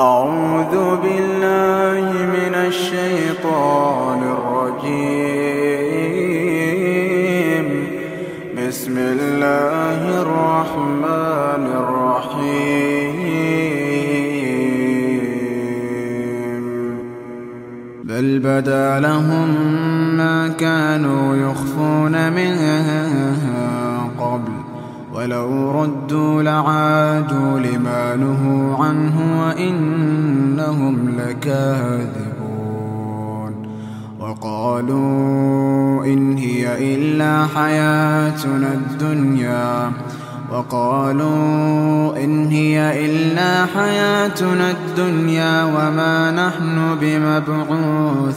أعوذ بالله من الشيطان الرجيم. بسم الله الرحمن الرحيم. بل بدا لهم ما كانوا يخفون من قبل ولو ردوا لعادوا لما نهوا عنه وإنهم لكاذبون. وقالوا إن هي إلا حياتنا الدنيا. وقالوا إن هي إلا حياتنا الدنيا وما نحن بمبعوثين.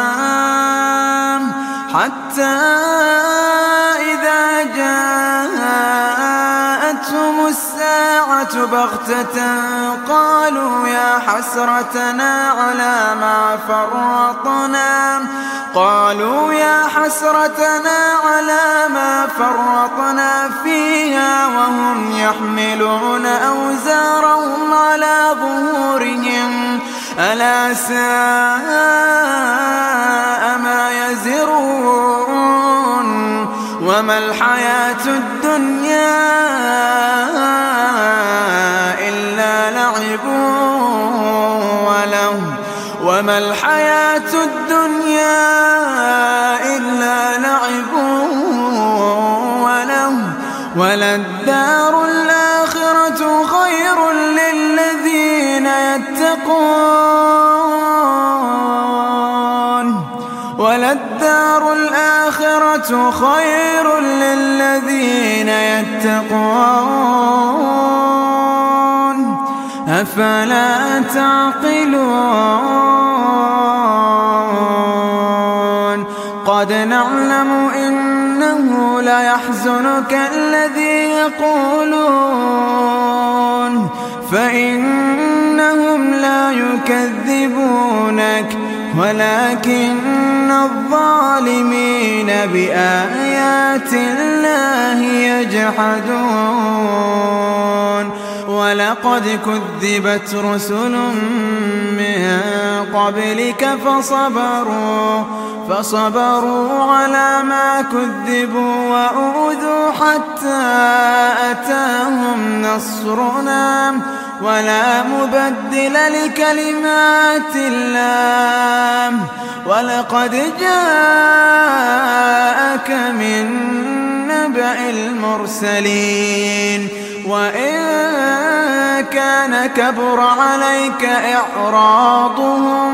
حتى إذا جاءتهم الساعة بغتة قالوا يا حسرتنا على ما فرطنا. قالوا يا حسرتنا على ما فرطنا فيها وهم يحملون أوزارهم على ظهورهم. ألا ساء وما الحياة الدنيا إلا لعب وله وما الحياة الدنيا إلا لعب وله وللدار الآخرة خير للذين يتقون خير للذين يتقون. أفلا تعقلون؟ قد نعلم إنه ليحزنك الذي يقولون. فإنهم لا يكذبونك ولكن الظالمين بآيات الله يجحدون. ولقد كذبت رسل من قبلك فصبروا فصبروا على ما كذبوا وأوذوا حتى أتاهم نصرنا. ولا مبدل لكلمات الله. ولقد جاءك من نبأ المرسلين. وإن كان كبر عليك إعراضهم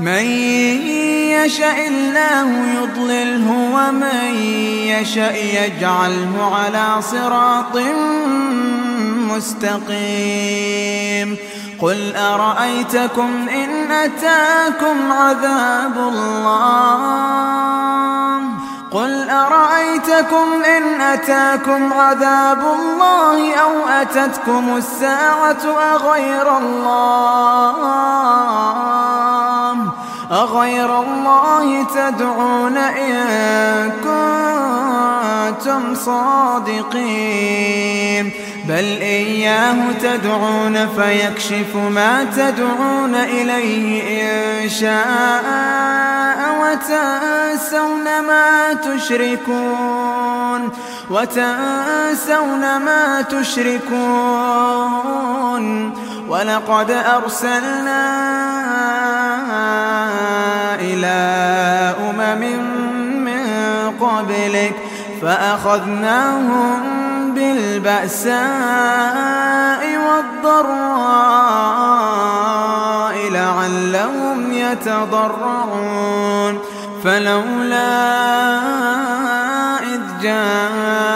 من يشاء الله يضلله ومن يشاء يجعله على صراط مستقيم. قل أرأيتكم إن أتاكم عذاب الله؟ قل أرأيتكم إن أتاكم عذاب الله أو أتتكم الساعة أغير الله؟ أغير الله تدعون إن كنتم صادقين. بل إياه تدعون فيكشف ما تدعون إليه إن شاء وتنسون ما تشركون. وتنسون ما تشركون. ولقد أرسلنا إلى أمم من قبلك فأخذناهم بالبأساء والضراء لعلهم يتضرعون. فلولا إذ جاءهم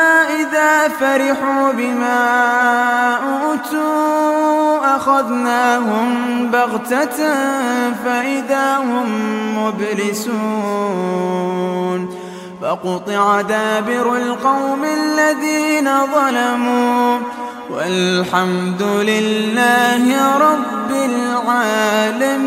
إذا فرحوا بما أوتوا أخذناهم بغتة فإذا هم مبلسون فقطع دابر القوم الذين ظلموا والحمد لله رب العالمين